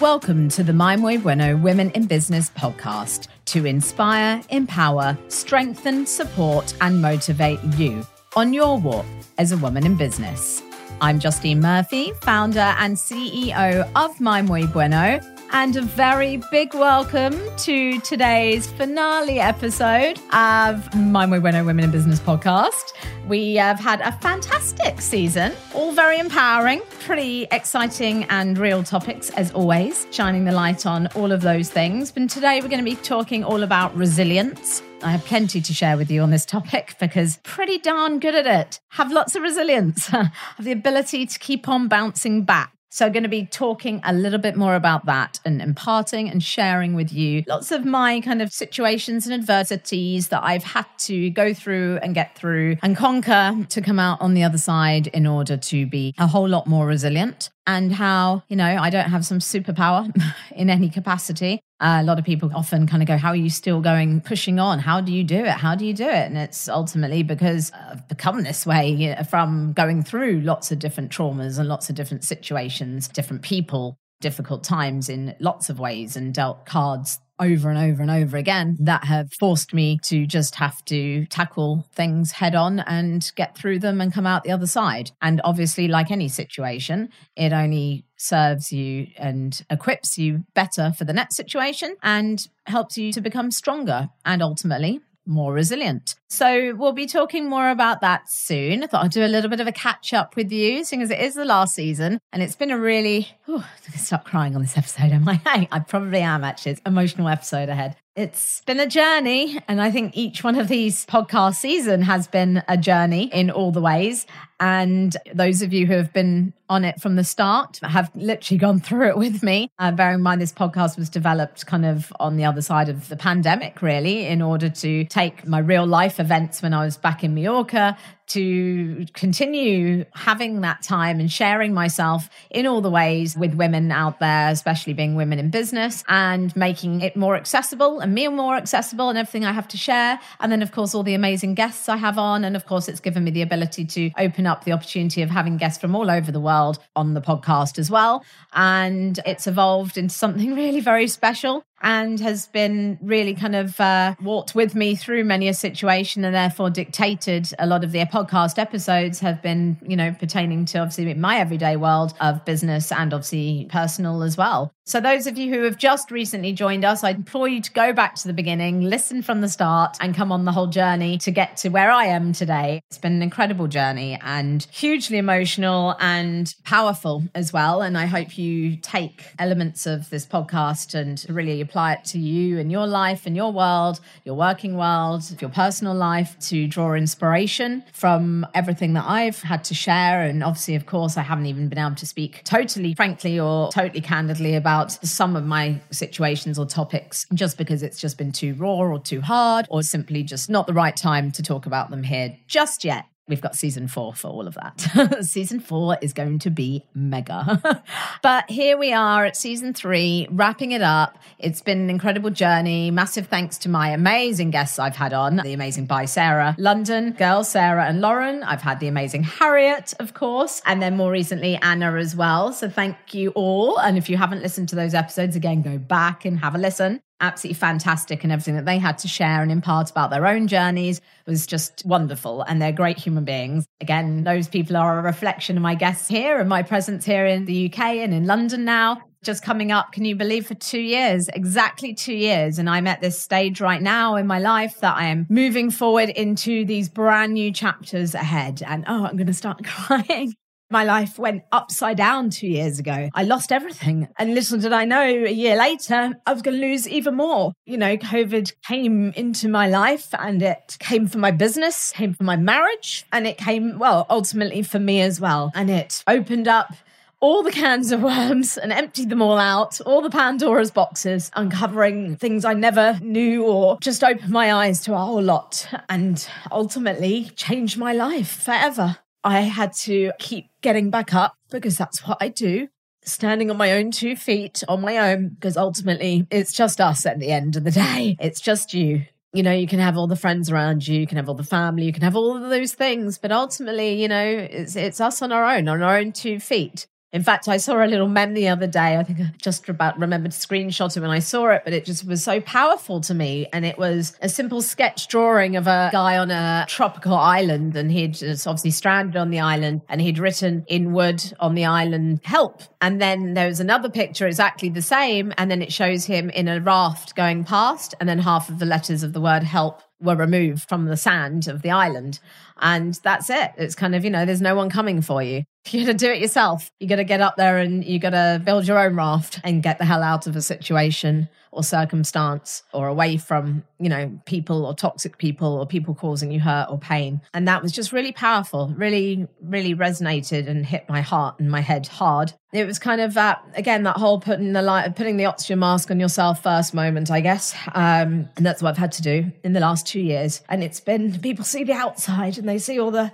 Welcome to the My Muy Bueno Women in Business podcast to inspire, empower, strengthen, support, and motivate you on your walk as a woman in business. I'm Justine Murphy, founder and CEO of My Muy Bueno, and a very big welcome to today's finale episode of My Muy Bueno Women in Business podcast. We have had a fantastic season, all very empowering, pretty exciting and real topics as always, shining the light on all of those things. But today we're going to be talking all about resilience. I have plenty to share with you on this topic because pretty darn good at it. Have lots of resilience, have the ability to keep on bouncing back so, I'm going to be talking a little bit more about that and imparting and sharing with you lots of my kind of situations and adversities that I've had to go through and get through and conquer to come out on the other side in order to be a whole lot more resilient and how, you know, I don't have some superpower in any capacity. Uh, a lot of people often kind of go, How are you still going, pushing on? How do you do it? How do you do it? And it's ultimately because I've become this way you know, from going through lots of different traumas and lots of different situations, different people, difficult times in lots of ways, and dealt cards over and over and over again that have forced me to just have to tackle things head on and get through them and come out the other side. And obviously, like any situation, it only serves you and equips you better for the next situation and helps you to become stronger and ultimately more resilient. So we'll be talking more about that soon. I thought I'd do a little bit of a catch up with you, seeing as it is the last season. And it's been a really, oh, I'm going to stop crying on this episode, am I? I probably am actually. It's emotional episode ahead. It's been a journey. And I think each one of these podcast season has been a journey in all the ways. And those of you who have been on it from the start have literally gone through it with me. Uh, bearing in mind, this podcast was developed kind of on the other side of the pandemic, really, in order to take my real life events when I was back in Mallorca to continue having that time and sharing myself in all the ways with women out there, especially being women in business and making it more accessible and me more accessible and everything I have to share. And then, of course, all the amazing guests I have on. And of course, it's given me the ability to open up the opportunity of having guests from all over the world on the podcast as well. And it's evolved into something really very special and has been really kind of uh, walked with me through many a situation and therefore dictated a lot of the podcast episodes have been, you know, pertaining to obviously my everyday world of business and obviously personal as well. So, those of you who have just recently joined us, I implore you to go back to the beginning, listen from the start, and come on the whole journey to get to where I am today. It's been an incredible journey and hugely emotional and powerful as well. And I hope you take elements of this podcast and really apply it to you and your life and your world, your working world, your personal life to draw inspiration from everything that I've had to share. And obviously, of course, I haven't even been able to speak totally frankly or totally candidly about some of my situations or topics just because it's just been too raw or too hard or simply just not the right time to talk about them here just yet we've got season four for all of that. season four is going to be mega. but here we are at season three, wrapping it up. It's been an incredible journey. Massive thanks to my amazing guests I've had on the amazing By Sarah London, girls Sarah and Lauren. I've had the amazing Harriet, of course, and then more recently Anna as well. So thank you all. And if you haven't listened to those episodes, again, go back and have a listen absolutely fantastic and everything that they had to share and impart about their own journeys was just wonderful and they're great human beings. Again those people are a reflection of my guests here and my presence here in the uk and in london now. Just coming up can you believe for two years exactly two years and i'm at this stage right now in my life that i am moving forward into these brand new chapters ahead. And oh i'm going to start crying my life went upside down two years ago. I lost everything. And little did I know a year later, I was going to lose even more. You know, COVID came into my life and it came for my business, came for my marriage, and it came, well, ultimately for me as well. And it opened up all the cans of worms and emptied them all out, all the Pandora's boxes, uncovering things I never knew or just opened my eyes to a whole lot and ultimately changed my life forever. I had to keep getting back up because that's what I do. Standing on my own two feet on my own, because ultimately it's just us at the end of the day. It's just you. You know, you can have all the friends around you, you can have all the family, you can have all of those things, but ultimately, you know, it's it's us on our own, on our own two feet. In fact, I saw a little meme the other day. I think I just about remembered to screenshot it when I saw it, but it just was so powerful to me. And it was a simple sketch drawing of a guy on a tropical island, and he'd just obviously stranded on the island, and he'd written in wood on the island, help. And then there was another picture exactly the same, and then it shows him in a raft going past, and then half of the letters of the word help were removed from the sand of the island. And that's it. It's kind of, you know, there's no one coming for you. You got to do it yourself. You got to get up there and you got to build your own raft and get the hell out of a situation or circumstance or away from, you know, people or toxic people or people causing you hurt or pain. And that was just really powerful, really, really resonated and hit my heart and my head hard. It was kind of that, again, that whole putting the light, putting the oxygen mask on yourself first moment, I guess. Um, and that's what I've had to do in the last two years. And it's been, people see the outside and they see all the,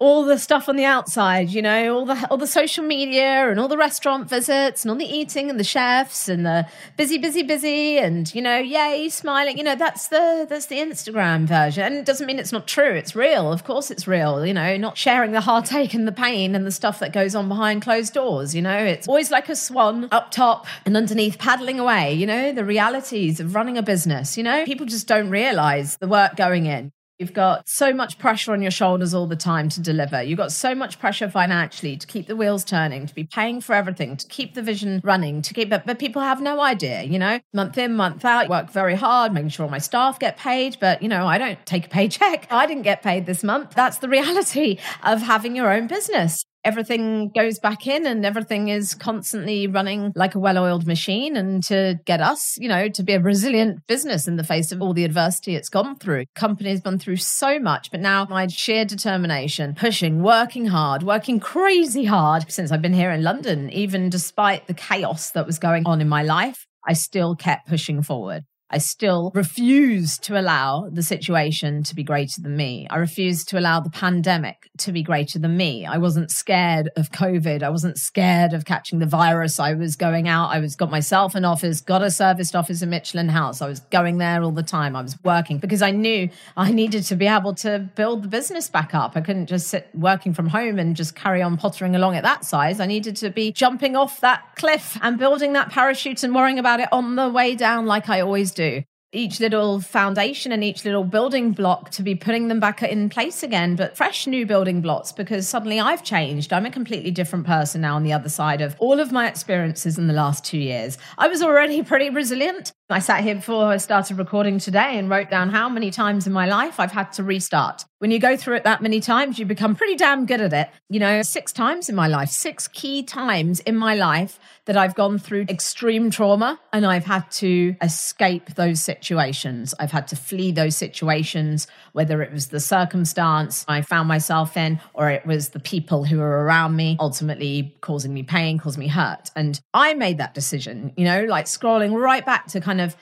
all the stuff on the outside, you know, all the all the social media and all the restaurant visits and all the eating and the chefs and the busy, busy, busy and you know, yay, smiling. You know, that's the that's the Instagram version. And it doesn't mean it's not true. It's real. Of course it's real, you know, not sharing the heartache and the pain and the stuff that goes on behind closed doors, you know. It's always like a swan up top and underneath paddling away, you know, the realities of running a business, you know. People just don't realize the work going in. You've got so much pressure on your shoulders all the time to deliver. You've got so much pressure financially to keep the wheels turning, to be paying for everything, to keep the vision running, to keep it. But people have no idea, you know, month in, month out, work very hard, making sure my staff get paid. But, you know, I don't take a paycheck. I didn't get paid this month. That's the reality of having your own business everything goes back in and everything is constantly running like a well-oiled machine and to get us you know to be a resilient business in the face of all the adversity it's gone through company's gone through so much but now my sheer determination pushing working hard working crazy hard since i've been here in london even despite the chaos that was going on in my life I still kept pushing forward. I still refuse to allow the situation to be greater than me. I refuse to allow the pandemic to be greater than me. I wasn't scared of COVID. I wasn't scared of catching the virus. I was going out. I was got myself an office, got a serviced office in Michelin House. I was going there all the time. I was working because I knew I needed to be able to build the business back up. I couldn't just sit working from home and just carry on pottering along at that size. I needed to be jumping off that cliff and building that parachute and worrying about it on the way down like I always do each little foundation and each little building block to be putting them back in place again, but fresh new building blocks because suddenly I've changed. I'm a completely different person now on the other side of all of my experiences in the last two years. I was already pretty resilient. I sat here before I started recording today and wrote down how many times in my life I've had to restart. When you go through it that many times, you become pretty damn good at it. You know, six times in my life, six key times in my life that I've gone through extreme trauma and I've had to escape those situations. I've had to flee those situations, whether it was the circumstance I found myself in or it was the people who were around me, ultimately causing me pain, causing me hurt. And I made that decision, you know, like scrolling right back to kind of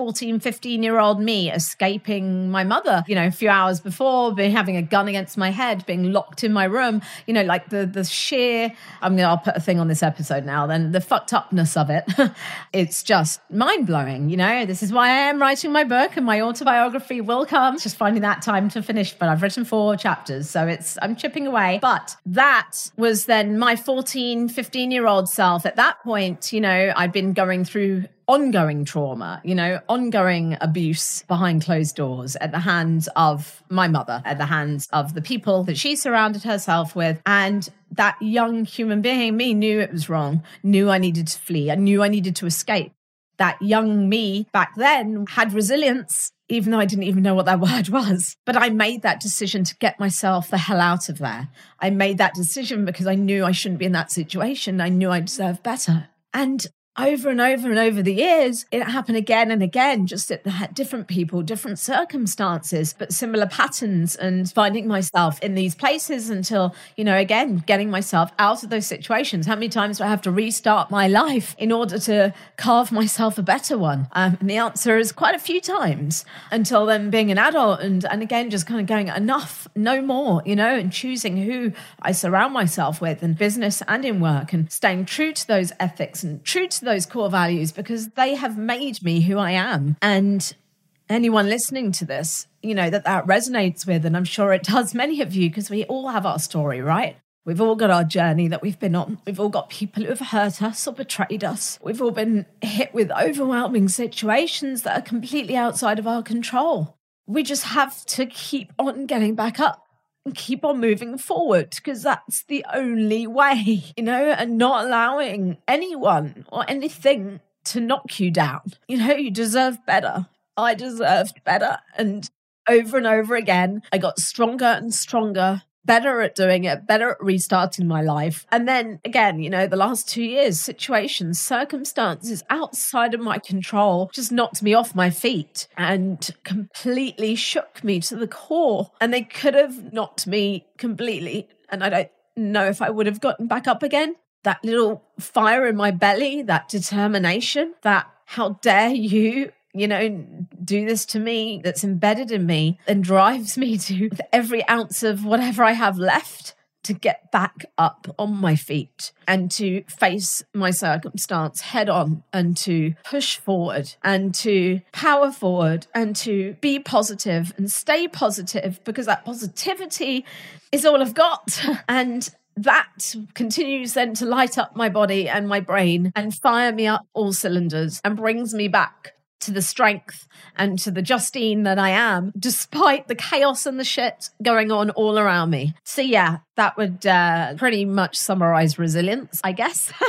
14, 15 year old me escaping my mother, you know, a few hours before, being having a gun against my head, being locked in my room, you know, like the the sheer I'm gonna I'll put a thing on this episode now, then the fucked upness of it. it's just mind blowing, you know. This is why I am writing my book and my autobiography will come. It's just finding that time to finish, but I've written four chapters, so it's I'm chipping away. But that was then my 14, 15 year old self. At that point, you know, I'd been going through ongoing trauma, you know, ongoing abuse behind closed doors at the hands of my mother, at the hands of the people that she surrounded herself with. And that young human being, me, knew it was wrong, knew I needed to flee, I knew I needed to escape. That young me back then had resilience even though I didn't even know what that word was. But I made that decision to get myself the hell out of there. I made that decision because I knew I shouldn't be in that situation. I knew I deserved better. And over and over and over the years, it happened again and again, just at different people, different circumstances, but similar patterns and finding myself in these places until, you know, again, getting myself out of those situations. How many times do I have to restart my life in order to carve myself a better one? Um, and the answer is quite a few times until then being an adult and, and again, just kind of going enough, no more, you know, and choosing who I surround myself with in business and in work and staying true to those ethics and true to those core values because they have made me who I am. And anyone listening to this, you know, that that resonates with, and I'm sure it does many of you because we all have our story, right? We've all got our journey that we've been on. We've all got people who have hurt us or betrayed us. We've all been hit with overwhelming situations that are completely outside of our control. We just have to keep on getting back up keep on moving forward because that's the only way, you know, and not allowing anyone or anything to knock you down. You know, you deserve better. I deserved better. And over and over again, I got stronger and stronger better at doing it, better at restarting my life. And then again, you know, the last two years, situations, circumstances outside of my control just knocked me off my feet and completely shook me to the core. And they could have knocked me completely. And I don't know if I would have gotten back up again. That little fire in my belly, that determination, that how dare you you know, do this to me that's embedded in me and drives me to every ounce of whatever I have left to get back up on my feet and to face my circumstance head on and to push forward and to power forward and to be positive and stay positive because that positivity is all I've got. And that continues then to light up my body and my brain and fire me up all cylinders and brings me back to the strength and to the Justine that I am, despite the chaos and the shit going on all around me. So, yeah, that would uh, pretty much summarize resilience, I guess.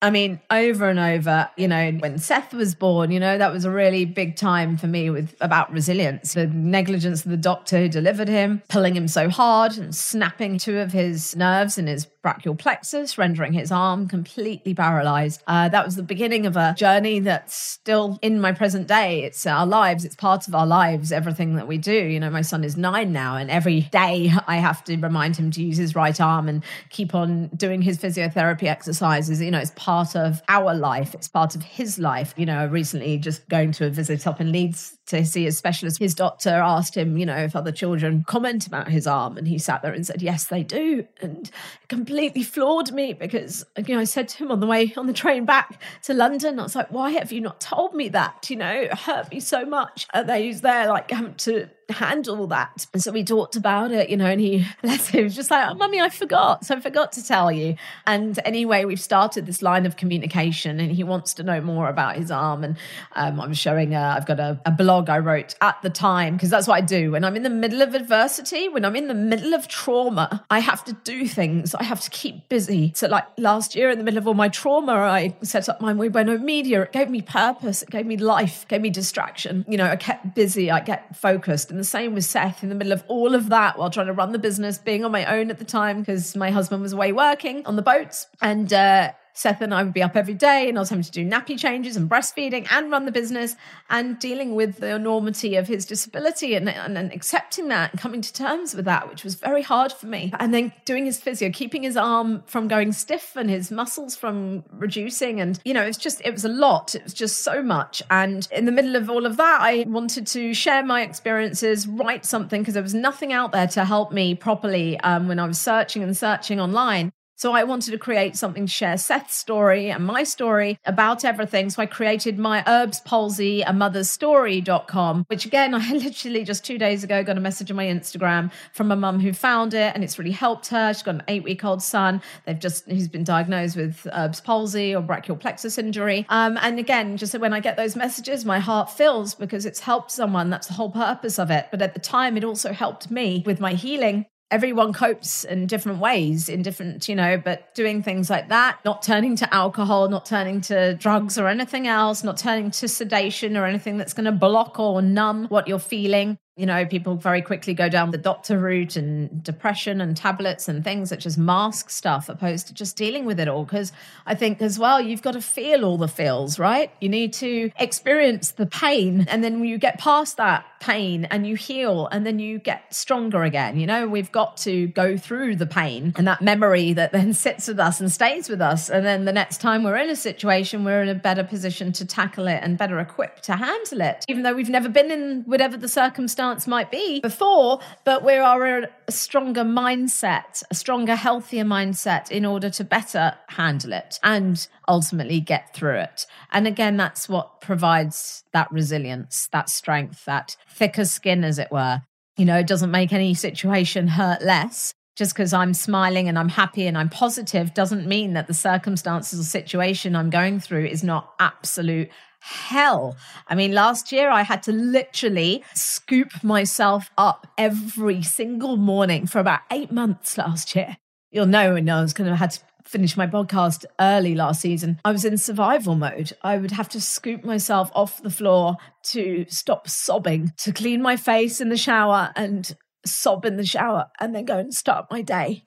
I mean, over and over, you know, when Seth was born, you know, that was a really big time for me with about resilience. The negligence of the doctor who delivered him, pulling him so hard and snapping two of his nerves in his brachial plexus, rendering his arm completely paralyzed. Uh, that was the beginning of a journey that's still in my present day. It's our lives, it's part of our lives, everything that we do. You know, my son is nine now, and every day I have to remind him to use his right arm and keep on doing his physiotherapy exercises. You know, it's part of our life, it's part of his life. You know, recently just going to a visit up in Leeds to see a specialist, his doctor asked him, you know, if other children comment about his arm, and he sat there and said, Yes, they do. And completely floored me because you know I said to him on the way on the train back to London, I was like, "Why have you not told me that?" You know, it hurt me so much. And they was there like having to handle that. And so we talked about it, you know, and he, bless was just like, oh, Mummy, I forgot. So I forgot to tell you. And anyway, we've started this line of communication and he wants to know more about his arm. And um, I'm showing, I've got a, a blog I wrote at the time, because that's what I do. When I'm in the middle of adversity, when I'm in the middle of trauma, I have to do things. I have to keep busy. So, like last year, in the middle of all my trauma, I set up my Bueno Media. It gave me purpose, it gave me life, gave me distraction. You know, I kept busy, I get focused. And the same with Seth in the middle of all of that while trying to run the business, being on my own at the time because my husband was away working on the boats. And, uh, Seth and I would be up every day, and I was having to do nappy changes and breastfeeding and run the business and dealing with the enormity of his disability and, and, and, accepting that and coming to terms with that, which was very hard for me. And then doing his physio, keeping his arm from going stiff and his muscles from reducing. And, you know, it's just, it was a lot. It was just so much. And in the middle of all of that, I wanted to share my experiences, write something, because there was nothing out there to help me properly um, when I was searching and searching online. So I wanted to create something to share Seth's story and my story about everything. So I created my Erb's palsy, a mother's story.com, which again, I literally just two days ago got a message on my Instagram from a mum who found it and it's really helped her. She's got an eight week old son. They've just, he's been diagnosed with Erb's palsy or brachial plexus injury. Um, and again, just when I get those messages, my heart fills because it's helped someone. That's the whole purpose of it. But at the time, it also helped me with my healing everyone copes in different ways in different you know but doing things like that not turning to alcohol not turning to drugs or anything else not turning to sedation or anything that's going to block or numb what you're feeling you know, people very quickly go down the doctor route and depression and tablets and things that just mask stuff opposed to just dealing with it all. Because I think as well, you've got to feel all the feels, right? You need to experience the pain. And then you get past that pain and you heal and then you get stronger again. You know, we've got to go through the pain and that memory that then sits with us and stays with us. And then the next time we're in a situation, we're in a better position to tackle it and better equipped to handle it, even though we've never been in whatever the circumstance might be before, but we are a stronger mindset, a stronger, healthier mindset in order to better handle it and ultimately get through it. And again, that's what provides that resilience, that strength, that thicker skin, as it were. You know, it doesn't make any situation hurt less just because I'm smiling and I'm happy and I'm positive doesn't mean that the circumstances or situation I'm going through is not absolute hell. I mean, last year I had to literally scoop myself up every single morning for about eight months last year. You'll know when I was going to have to finish my podcast early last season. I was in survival mode. I would have to scoop myself off the floor to stop sobbing, to clean my face in the shower and sob in the shower and then go and start my day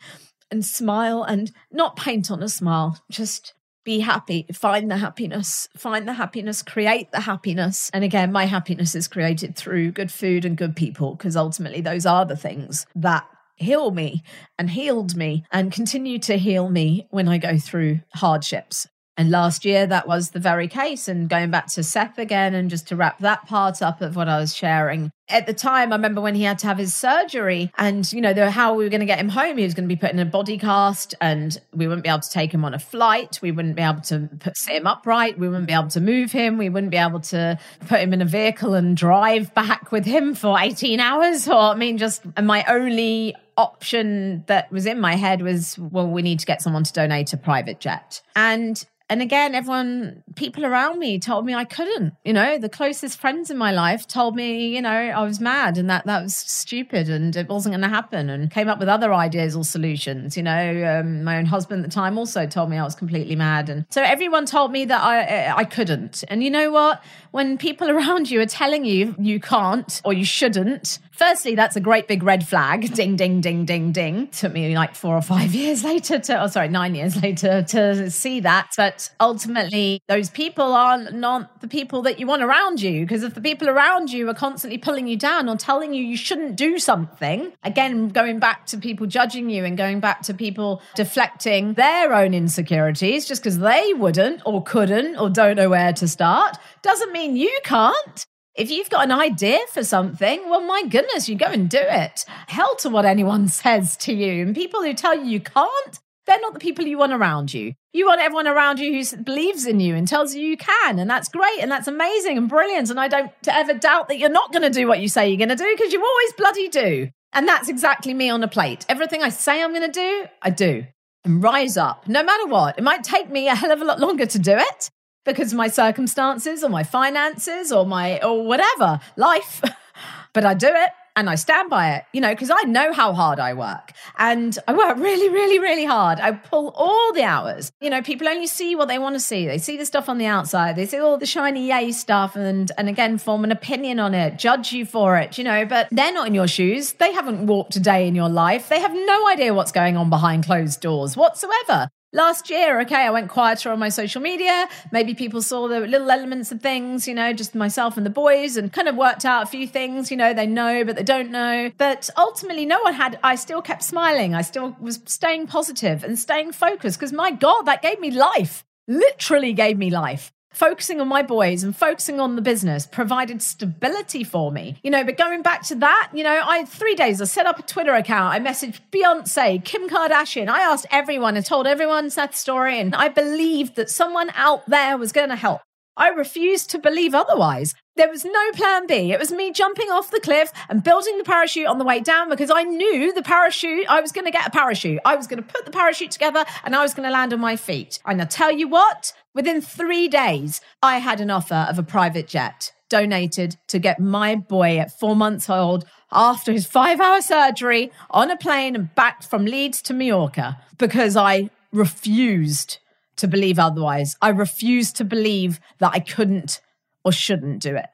and smile and not paint on a smile, just be happy, find the happiness, find the happiness, create the happiness. And again, my happiness is created through good food and good people, because ultimately those are the things that heal me and healed me and continue to heal me when I go through hardships. And last year, that was the very case. And going back to Seth again, and just to wrap that part up of what I was sharing. At the time, I remember when he had to have his surgery, and you know, the, how we were going to get him home. He was going to be put in a body cast, and we wouldn't be able to take him on a flight. We wouldn't be able to put, sit him upright. We wouldn't be able to move him. We wouldn't be able to put him in a vehicle and drive back with him for 18 hours. Or, I mean, just my only option that was in my head was, well, we need to get someone to donate a private jet. And and again, everyone, people around me told me I couldn't. You know, the closest friends in my life told me, you know, I was mad and that that was stupid and it wasn't going to happen. And came up with other ideas or solutions. You know, um, my own husband at the time also told me I was completely mad, and so everyone told me that I I couldn't. And you know what? When people around you are telling you you can't or you shouldn't, Firstly, that's a great big red flag. Ding, ding, ding, ding, ding. Took me like four or five years later to, oh, sorry, nine years later to see that. But ultimately, those people are not the people that you want around you. Because if the people around you are constantly pulling you down or telling you you shouldn't do something, again, going back to people judging you and going back to people deflecting their own insecurities just because they wouldn't or couldn't or don't know where to start, doesn't mean you can't. If you've got an idea for something, well, my goodness, you go and do it. Hell to what anyone says to you. And people who tell you you can't, they're not the people you want around you. You want everyone around you who believes in you and tells you you can. And that's great. And that's amazing and brilliant. And I don't ever doubt that you're not going to do what you say you're going to do because you always bloody do. And that's exactly me on a plate. Everything I say I'm going to do, I do. And rise up, no matter what. It might take me a hell of a lot longer to do it, because of my circumstances or my finances or my or whatever life but i do it and I stand by it, you know, because I know how hard I work. And I work really, really, really hard. I pull all the hours. You know, people only see what they want to see. They see the stuff on the outside. They see all the shiny yay stuff and and again form an opinion on it, judge you for it, you know, but they're not in your shoes. They haven't walked a day in your life. They have no idea what's going on behind closed doors whatsoever. Last year, okay, I went quieter on my social media. Maybe people saw the little elements of things, you know, just myself and the boys and kind of worked out a few things, you know, they know, but they don't know. But ultimately, no one had, I still kept smiling. I still was staying positive and staying focused because my God, that gave me life, literally gave me life focusing on my boys and focusing on the business provided stability for me. You know, but going back to that, you know, I three days I set up a Twitter account. I messaged Beyonce, Kim Kardashian. I asked everyone and told everyone Seth's story, and I believed that someone out there was going to help. I refused to believe otherwise. There was no plan B. It was me jumping off the cliff and building the parachute on the way down because I knew the parachute, I was going to get a parachute. I was going to put the parachute together and I was going to land on my feet. And I tell you what, within three days, I had an offer of a private jet donated to get my boy at four months old after his five hour surgery on a plane and back from Leeds to Mallorca because I refused to believe otherwise. I refused to believe that I couldn't or shouldn't do it.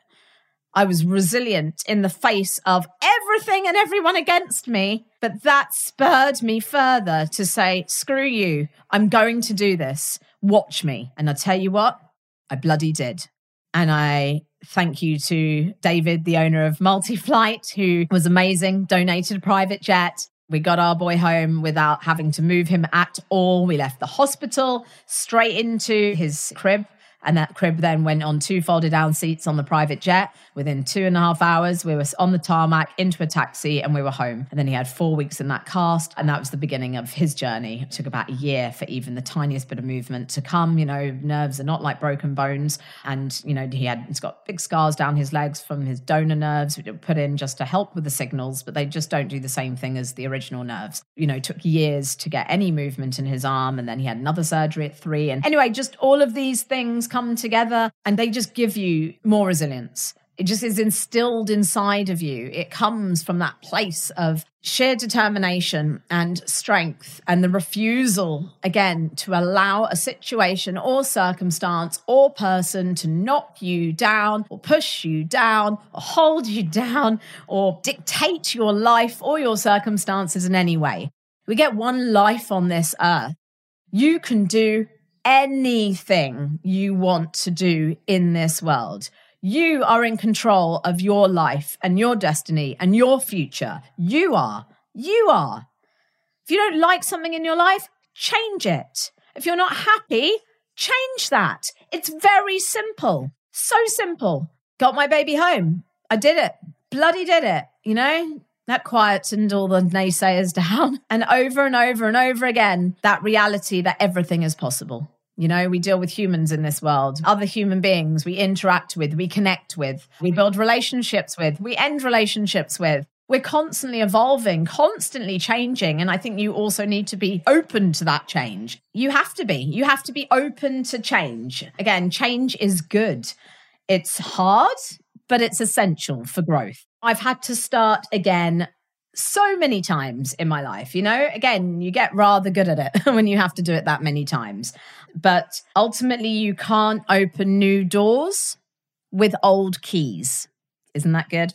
I was resilient in the face of everything and everyone against me. But that spurred me further to say, screw you. I'm going to do this. Watch me. And I tell you what, I bloody did. And I thank you to David, the owner of Multiflight, who was amazing, donated a private jet. We got our boy home without having to move him at all. We left the hospital straight into his crib And that crib then went on two folded down seats on the private jet. Within two and a half hours, we were on the tarmac into a taxi and we were home. And then he had four weeks in that cast. And that was the beginning of his journey. It took about a year for even the tiniest bit of movement to come. You know, nerves are not like broken bones. And, you know, he had, he's got big scars down his legs from his donor nerves, which were put in just to help with the signals, but they just don't do the same thing as the original nerves. You know, took years to get any movement in his arm. And then he had another surgery at three. And anyway, just all of these things come together and they just give you more resilience. It just is instilled inside of you. It comes from that place of sheer determination and strength and the refusal, again, to allow a situation or circumstance or person to knock you down or push you down or hold you down or dictate your life or your circumstances in any way. We get one life on this earth. You can do anything you want to do in this world. You are in control of your life and your destiny and your future. You are. You are. If you don't like something in your life, change it. If you're not happy, change that. It's very simple. So simple. Got my baby home. I did it. Bloody did it. You know, that quietened all the naysayers down. And over and over and over again, that reality that everything is possible. You know, we deal with humans in this world, other human beings we interact with, we connect with, we build relationships with, we end relationships with. We're constantly evolving, constantly changing. And I think you also need to be open to that change. You have to be. You have to be open to change. Again, change is good. It's hard, but it's essential for growth. I've had to start again so many times in my life. You know, again, you get rather good at it when you have to do it that many times. But ultimately, you can't open new doors with old keys. Isn't that good?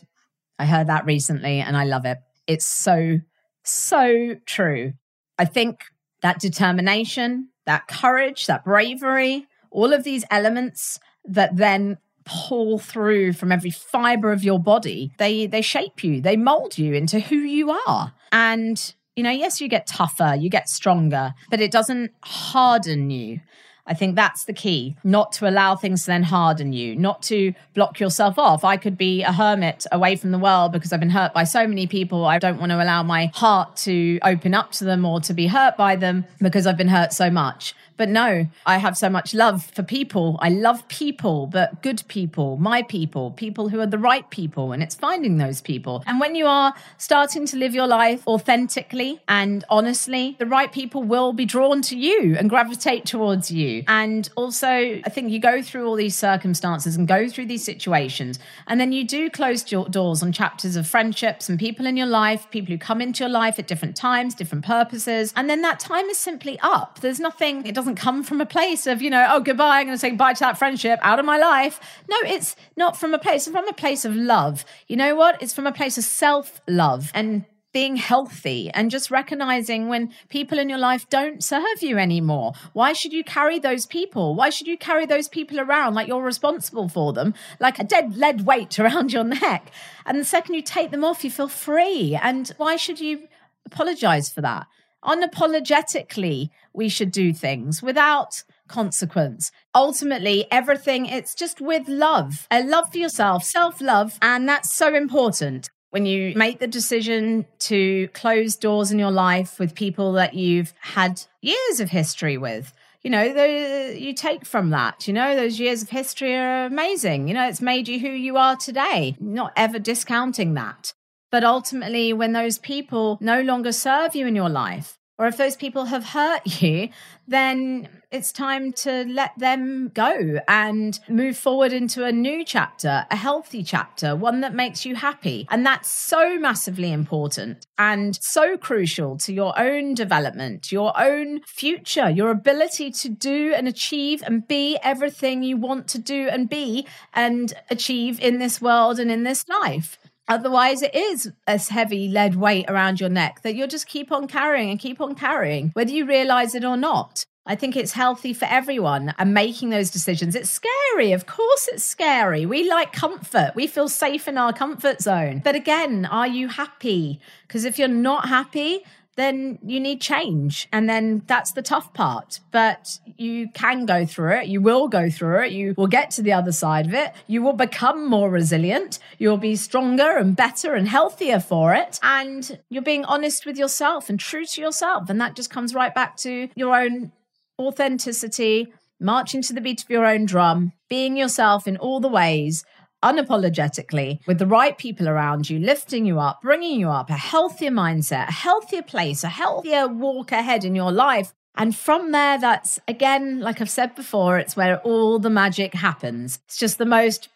I heard that recently and I love it. It's so, so true. I think that determination, that courage, that bravery, all of these elements that then pull through from every fiber of your body they they shape you they mold you into who you are and you know yes you get tougher you get stronger but it doesn't harden you I think that's the key, not to allow things to then harden you, not to block yourself off. I could be a hermit away from the world because I've been hurt by so many people. I don't want to allow my heart to open up to them or to be hurt by them because I've been hurt so much. But no, I have so much love for people. I love people, but good people, my people, people who are the right people. And it's finding those people. And when you are starting to live your life authentically and honestly, the right people will be drawn to you and gravitate towards you. And also, I think you go through all these circumstances and go through these situations. And then you do close your doors on chapters of friendships and people in your life, people who come into your life at different times, different purposes. And then that time is simply up. There's nothing, it doesn't doesn't come from a place of, you know, oh, goodbye, I'm going to say goodbye to that friendship out of my life. No, it's not from a place, it's from a place of love. You know what? It's from a place of self love and being healthy and just recognizing when people in your life don't serve you anymore. Why should you carry those people? Why should you carry those people around like you're responsible for them, like a dead lead weight around your neck? And the second you take them off, you feel free. And why should you apologize for that? Unapologetically we should do things without consequence. Ultimately, everything, it's just with love, a love for yourself, self love. And that's so important. When you make the decision to close doors in your life with people that you've had years of history with, you know, the, you take from that, you know, those years of history are amazing. You know, it's made you who you are today, not ever discounting that. But ultimately, when those people no longer serve you in your life, or if those people have hurt you, then it's time to let them go and move forward into a new chapter, a healthy chapter, one that makes you happy. And that's so massively important and so crucial to your own development, your own future, your ability to do and achieve and be everything you want to do and be and achieve in this world and in this life. Otherwise, it is a heavy lead weight around your neck that you'll just keep on carrying and keep on carrying, whether you realize it or not. I think it's healthy for everyone and making those decisions. It's scary. Of course, it's scary. We like comfort. We feel safe in our comfort zone. But again, are you happy? Because if you're not happy, then you need change. And then that's the tough part. But you can go through it. You will go through it. You will get to the other side of it. You will become more resilient. You'll be stronger and better and healthier for it. And you're being honest with yourself and true to yourself. And that just comes right back to your own authenticity, marching to the beat of your own drum, being yourself in all the ways unapologetically with the right people around you, lifting you up, bringing you up, a healthier mindset, a healthier place, a healthier walk ahead in your life. And from there, that's again, like I've said before, it's where all the magic happens. It's just the most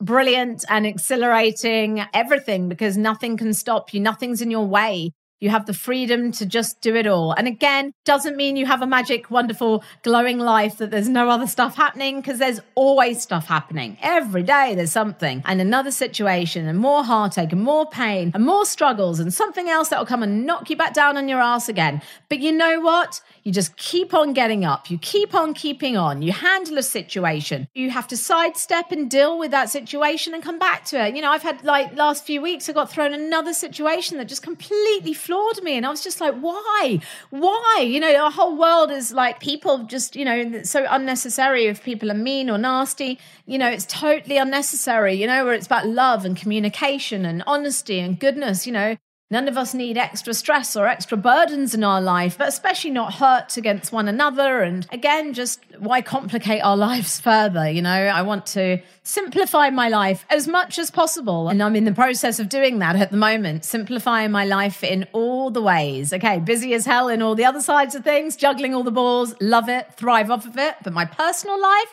brilliant and exhilarating everything because nothing can stop you, nothing's in your way. You have the freedom to just do it all. And again, doesn't mean you have a magic, wonderful, glowing life that there's no other stuff happening because there's always stuff happening. Every day there's something and another situation and more heartache and more pain and more struggles and something else that will come and knock you back down on your ass again. But you know what? You just keep on getting up. You keep on keeping on. You handle a situation. You have to sidestep and deal with that situation and come back to it. You know, I've had like last few weeks, I got thrown another situation that just completely floored me. And I was just like, why? Why? You know, our whole world is like people just, you know, so unnecessary if people are mean or nasty. You know, it's totally unnecessary, you know, where it's about love and communication and honesty and goodness, you know. None of us need extra stress or extra burdens in our life, but especially not hurt against one another. And again, just why complicate our lives further? You know, I want to simplify my life as much as possible. And I'm in the process of doing that at the moment, simplifying my life in all the ways. Okay, busy as hell in all the other sides of things, juggling all the balls, love it, thrive off of it. But my personal life,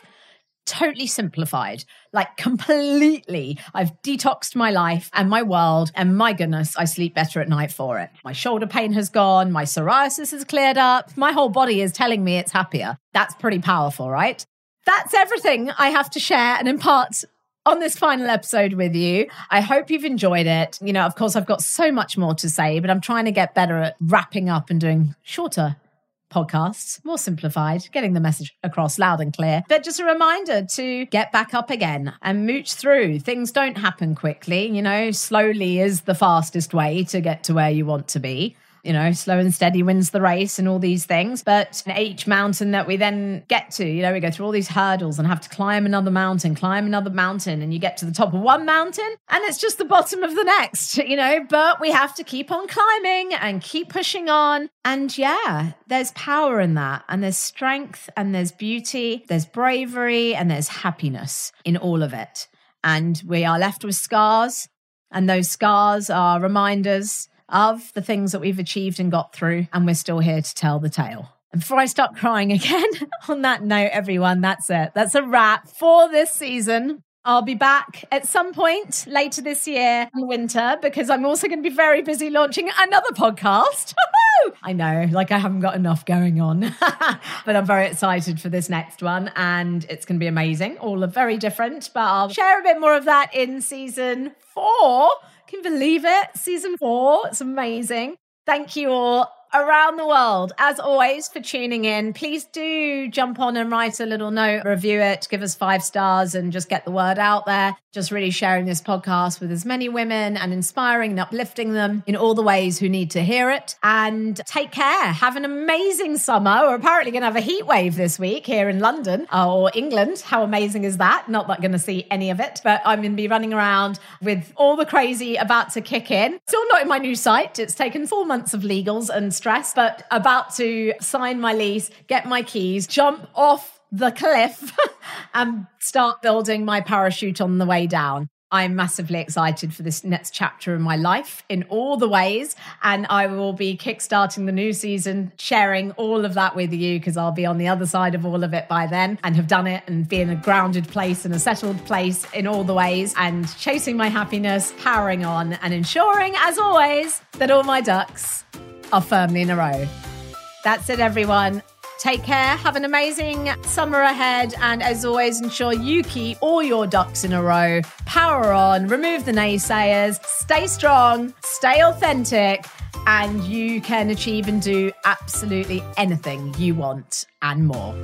totally simplified, like completely. I've detoxed my life and my world, and my goodness, I sleep better at night for it. My shoulder pain has gone, my psoriasis has cleared up, my whole body is telling me it's happier. That's pretty powerful, right? That's everything I have to share and impart on this final episode with you. I hope you've enjoyed it. You know, of course, I've got so much more to say, but I'm trying to get better at wrapping up and doing shorter podcasts, more simplified, getting the message across loud and clear. But just a reminder to get back up again and mooch through. Things don't happen quickly. You know, slowly is the fastest way to get to where you want to be you know, slow and steady wins the race and all these things. But each mountain that we then get to, you know, we go through all these hurdles and have to climb another mountain, climb another mountain, and you get to the top of one mountain and it's just the bottom of the next, you know, but we have to keep on climbing and keep pushing on. And yeah, there's power in that. And there's strength and there's beauty, there's bravery and there's happiness in all of it. And we are left with scars. And those scars are reminders of the things that we've achieved and got through, and we're still here to tell the tale. And before I start crying again, on that note, everyone, that's it. That's a wrap for this season. I'll be back at some point later this year in winter because I'm also going to be very busy launching another podcast. I know, like I haven't got enough going on, but I'm very excited for this next one and it's going to be amazing. All are very different, but I'll share a bit more of that in season four. Can believe it? Season four. It's amazing. Thank you all around the world, as always, for tuning in. Please do jump on and write a little note, review it, give us five stars, and just get the word out there. Just really sharing this podcast with as many women and inspiring and uplifting them in all the ways who need to hear it. And take care. Have an amazing summer. We're apparently going to have a heat wave this week here in London uh, or England. How amazing is that? Not that going to see any of it, but I'm going to be running around with all the crazy about to kick in. Still not in my new site. It's taken four months of legals and stress, but about to sign my lease, get my keys, jump off the cliff and start building my parachute on the way down. I'm massively excited for this next chapter in my life in all the ways. And I will be kickstarting the new season, sharing all of that with you because I'll be on the other side of all of it by then and have done it and be in a grounded place and a settled place in all the ways and chasing my happiness, powering on, and ensuring, as always, that all my ducks are firmly in a row. That's it, everyone. Take care. Have an amazing summer ahead. And as always, ensure you keep all your ducks in a row. Power on, remove the naysayers, stay strong, stay authentic, and you can achieve and do absolutely anything you want and more.